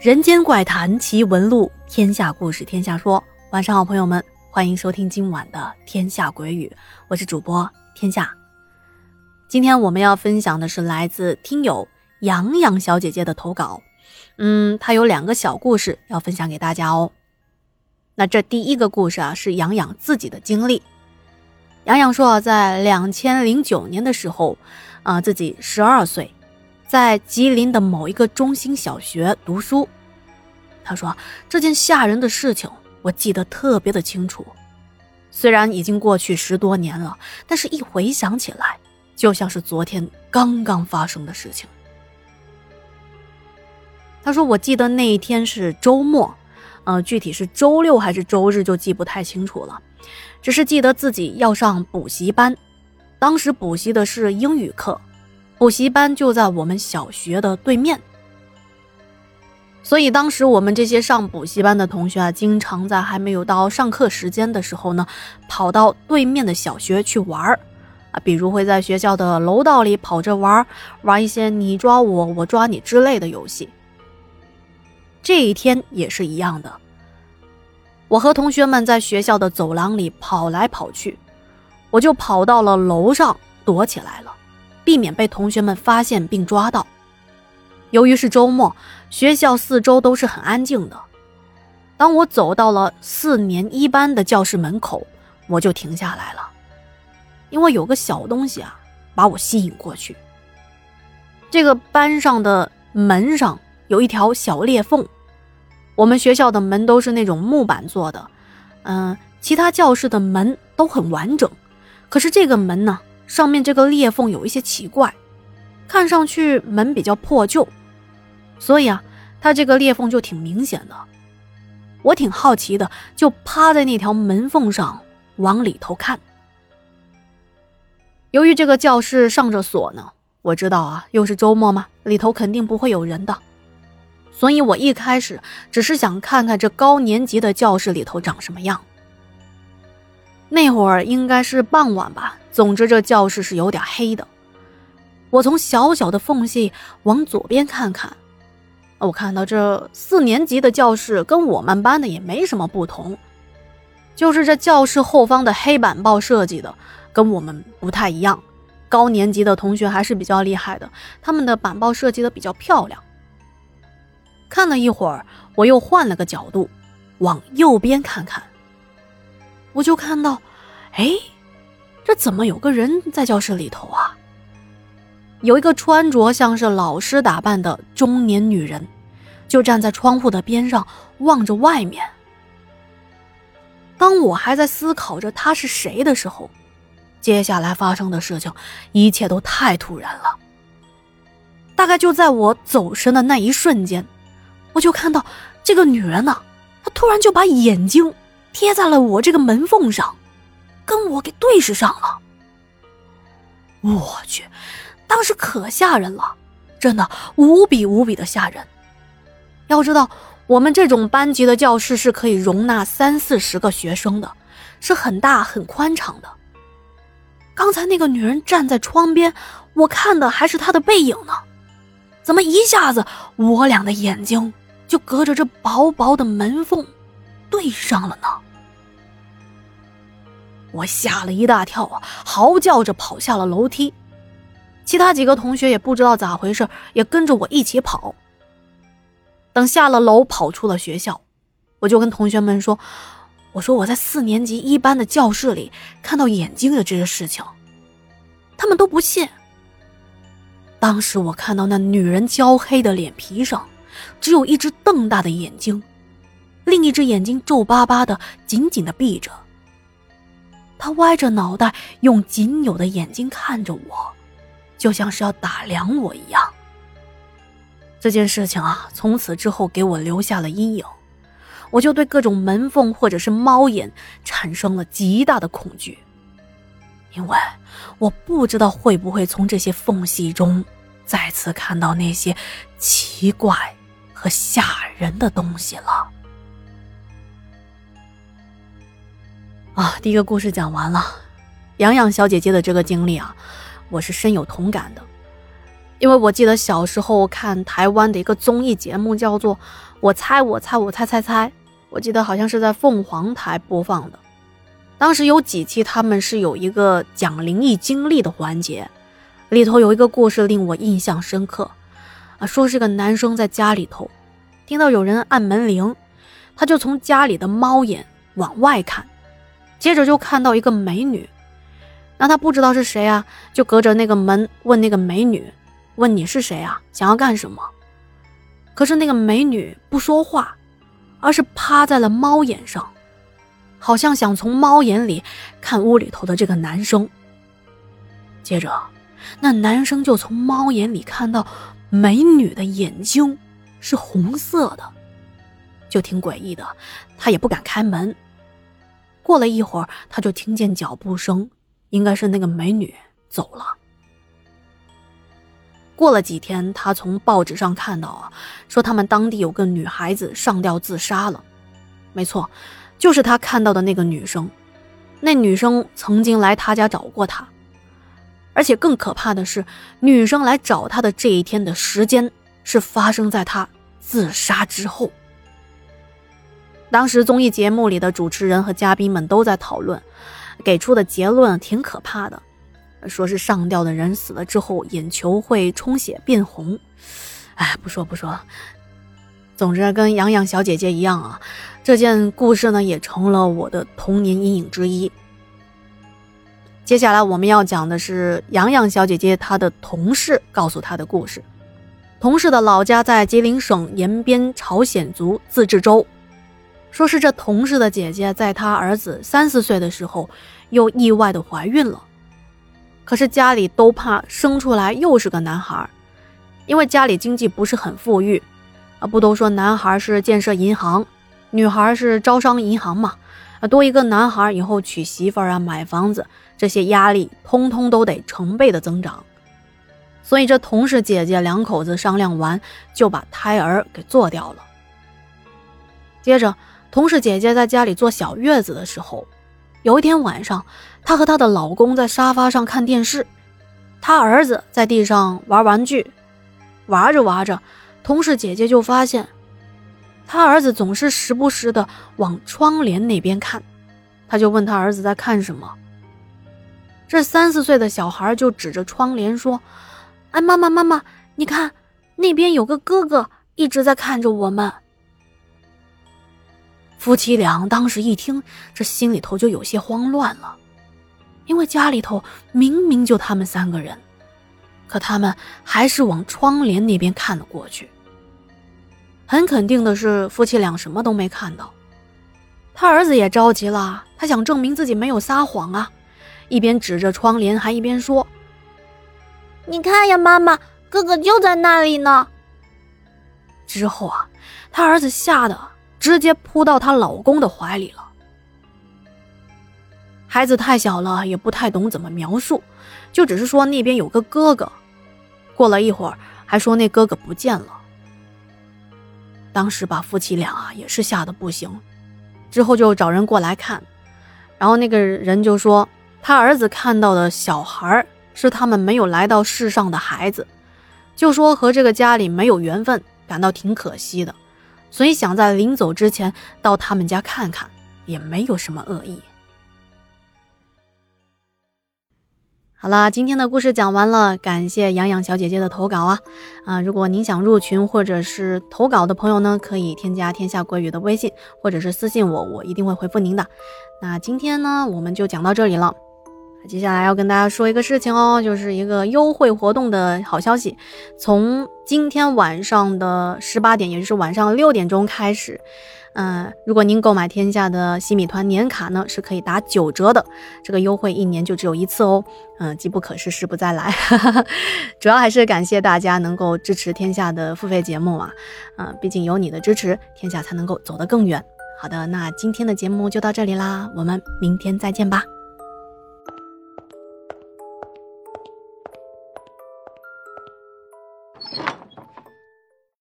人间怪谈奇闻录，天下故事天下说。晚上好，朋友们，欢迎收听今晚的《天下鬼语》，我是主播天下。今天我们要分享的是来自听友洋洋小姐姐的投稿。嗯，她有两个小故事要分享给大家哦。那这第一个故事啊，是洋洋自己的经历。洋洋说，在两千零九年的时候，啊，自己十二岁。在吉林的某一个中心小学读书，他说这件吓人的事情我记得特别的清楚，虽然已经过去十多年了，但是一回想起来，就像是昨天刚刚发生的事情。他说我记得那一天是周末，呃，具体是周六还是周日就记不太清楚了，只是记得自己要上补习班，当时补习的是英语课。补习班就在我们小学的对面，所以当时我们这些上补习班的同学啊，经常在还没有到上课时间的时候呢，跑到对面的小学去玩儿啊，比如会在学校的楼道里跑着玩，玩一些你抓我，我抓你之类的游戏。这一天也是一样的，我和同学们在学校的走廊里跑来跑去，我就跑到了楼上躲起来了。避免被同学们发现并抓到。由于是周末，学校四周都是很安静的。当我走到了四年一班的教室门口，我就停下来了，因为有个小东西啊，把我吸引过去。这个班上的门上有一条小裂缝。我们学校的门都是那种木板做的，嗯，其他教室的门都很完整，可是这个门呢？上面这个裂缝有一些奇怪，看上去门比较破旧，所以啊，它这个裂缝就挺明显的。我挺好奇的，就趴在那条门缝上往里头看。由于这个教室上着锁呢，我知道啊，又是周末嘛，里头肯定不会有人的，所以我一开始只是想看看这高年级的教室里头长什么样。那会儿应该是傍晚吧。总之，这教室是有点黑的。我从小小的缝隙往左边看看，我看到这四年级的教室跟我们班的也没什么不同，就是这教室后方的黑板报设计的跟我们不太一样。高年级的同学还是比较厉害的，他们的板报设计的比较漂亮。看了一会儿，我又换了个角度，往右边看看，我就看到，哎。这怎么有个人在教室里头啊？有一个穿着像是老师打扮的中年女人，就站在窗户的边上望着外面。当我还在思考着她是谁的时候，接下来发生的事情一切都太突然了。大概就在我走神的那一瞬间，我就看到这个女人呢，她突然就把眼睛贴在了我这个门缝上。跟我给对视上了，我去，当时可吓人了，真的无比无比的吓人。要知道，我们这种班级的教室是可以容纳三四十个学生的，是很大很宽敞的。刚才那个女人站在窗边，我看的还是她的背影呢，怎么一下子我俩的眼睛就隔着这薄薄的门缝对上了呢？我吓了一大跳啊，嚎叫着跑下了楼梯。其他几个同学也不知道咋回事，也跟着我一起跑。等下了楼，跑出了学校，我就跟同学们说：“我说我在四年级一班的教室里看到眼睛的这个事情。”他们都不信。当时我看到那女人焦黑的脸皮上，只有一只瞪大的眼睛，另一只眼睛皱巴巴的，紧紧的闭着。他歪着脑袋，用仅有的眼睛看着我，就像是要打量我一样。这件事情啊，从此之后给我留下了阴影，我就对各种门缝或者是猫眼产生了极大的恐惧，因为我不知道会不会从这些缝隙中再次看到那些奇怪和吓人的东西了。啊，第一个故事讲完了，洋洋小姐姐的这个经历啊，我是深有同感的。因为我记得小时候看台湾的一个综艺节目，叫做《我猜我猜我猜猜猜》，我记得好像是在凤凰台播放的。当时有几期他们是有一个讲灵异经历的环节，里头有一个故事令我印象深刻，啊，说是个男生在家里头听到有人按门铃，他就从家里的猫眼往外看，接着就看到一个美女，那他不知道是谁啊，就隔着那个门问那个美女。问你是谁啊？想要干什么？可是那个美女不说话，而是趴在了猫眼上，好像想从猫眼里看屋里头的这个男生。接着，那男生就从猫眼里看到美女的眼睛是红色的，就挺诡异的。他也不敢开门。过了一会儿，他就听见脚步声，应该是那个美女走了。过了几天，他从报纸上看到啊，说他们当地有个女孩子上吊自杀了。没错，就是他看到的那个女生。那女生曾经来他家找过他，而且更可怕的是，女生来找他的这一天的时间是发生在他自杀之后。当时综艺节目里的主持人和嘉宾们都在讨论，给出的结论挺可怕的。说是上吊的人死了之后，眼球会充血变红。哎，不说不说。总之，跟洋洋小姐姐一样啊，这件故事呢也成了我的童年阴影之一。接下来我们要讲的是洋洋小姐姐她的同事告诉她的故事。同事的老家在吉林省延边朝鲜族自治州，说是这同事的姐姐在她儿子三四岁的时候，又意外的怀孕了。可是家里都怕生出来又是个男孩，因为家里经济不是很富裕，啊，不都说男孩是建设银行，女孩是招商银行嘛，啊，多一个男孩以后娶媳妇啊、买房子这些压力，通通都得成倍的增长。所以这同事姐姐两口子商量完，就把胎儿给做掉了。接着，同事姐姐在家里坐小月子的时候。有一天晚上，她和她的老公在沙发上看电视，她儿子在地上玩玩具，玩着玩着，同事姐姐就发现，她儿子总是时不时的往窗帘那边看，她就问他儿子在看什么。这三四岁的小孩就指着窗帘说：“哎，妈妈妈妈，你看，那边有个哥哥一直在看着我们。”夫妻俩当时一听，这心里头就有些慌乱了，因为家里头明明就他们三个人，可他们还是往窗帘那边看了过去。很肯定的是，夫妻俩什么都没看到。他儿子也着急了，他想证明自己没有撒谎啊，一边指着窗帘，还一边说：“你看呀，妈妈，哥哥就在那里呢。”之后啊，他儿子吓得。直接扑到她老公的怀里了。孩子太小了，也不太懂怎么描述，就只是说那边有个哥哥。过了一会儿，还说那哥哥不见了。当时把夫妻俩啊也是吓得不行，之后就找人过来看，然后那个人就说他儿子看到的小孩是他们没有来到世上的孩子，就说和这个家里没有缘分，感到挺可惜的。所以想在临走之前到他们家看看，也没有什么恶意。好了，今天的故事讲完了，感谢洋洋小姐姐的投稿啊啊！如果您想入群或者是投稿的朋友呢，可以添加天下国语的微信，或者是私信我，我一定会回复您的。那今天呢，我们就讲到这里了。接下来要跟大家说一个事情哦，就是一个优惠活动的好消息。从今天晚上的十八点，也就是晚上六点钟开始，嗯，如果您购买天下的西米团年卡呢，是可以打九折的。这个优惠一年就只有一次哦，嗯，机不可失，失不再来。主要还是感谢大家能够支持天下的付费节目啊，嗯，毕竟有你的支持，天下才能够走得更远。好的，那今天的节目就到这里啦，我们明天再见吧。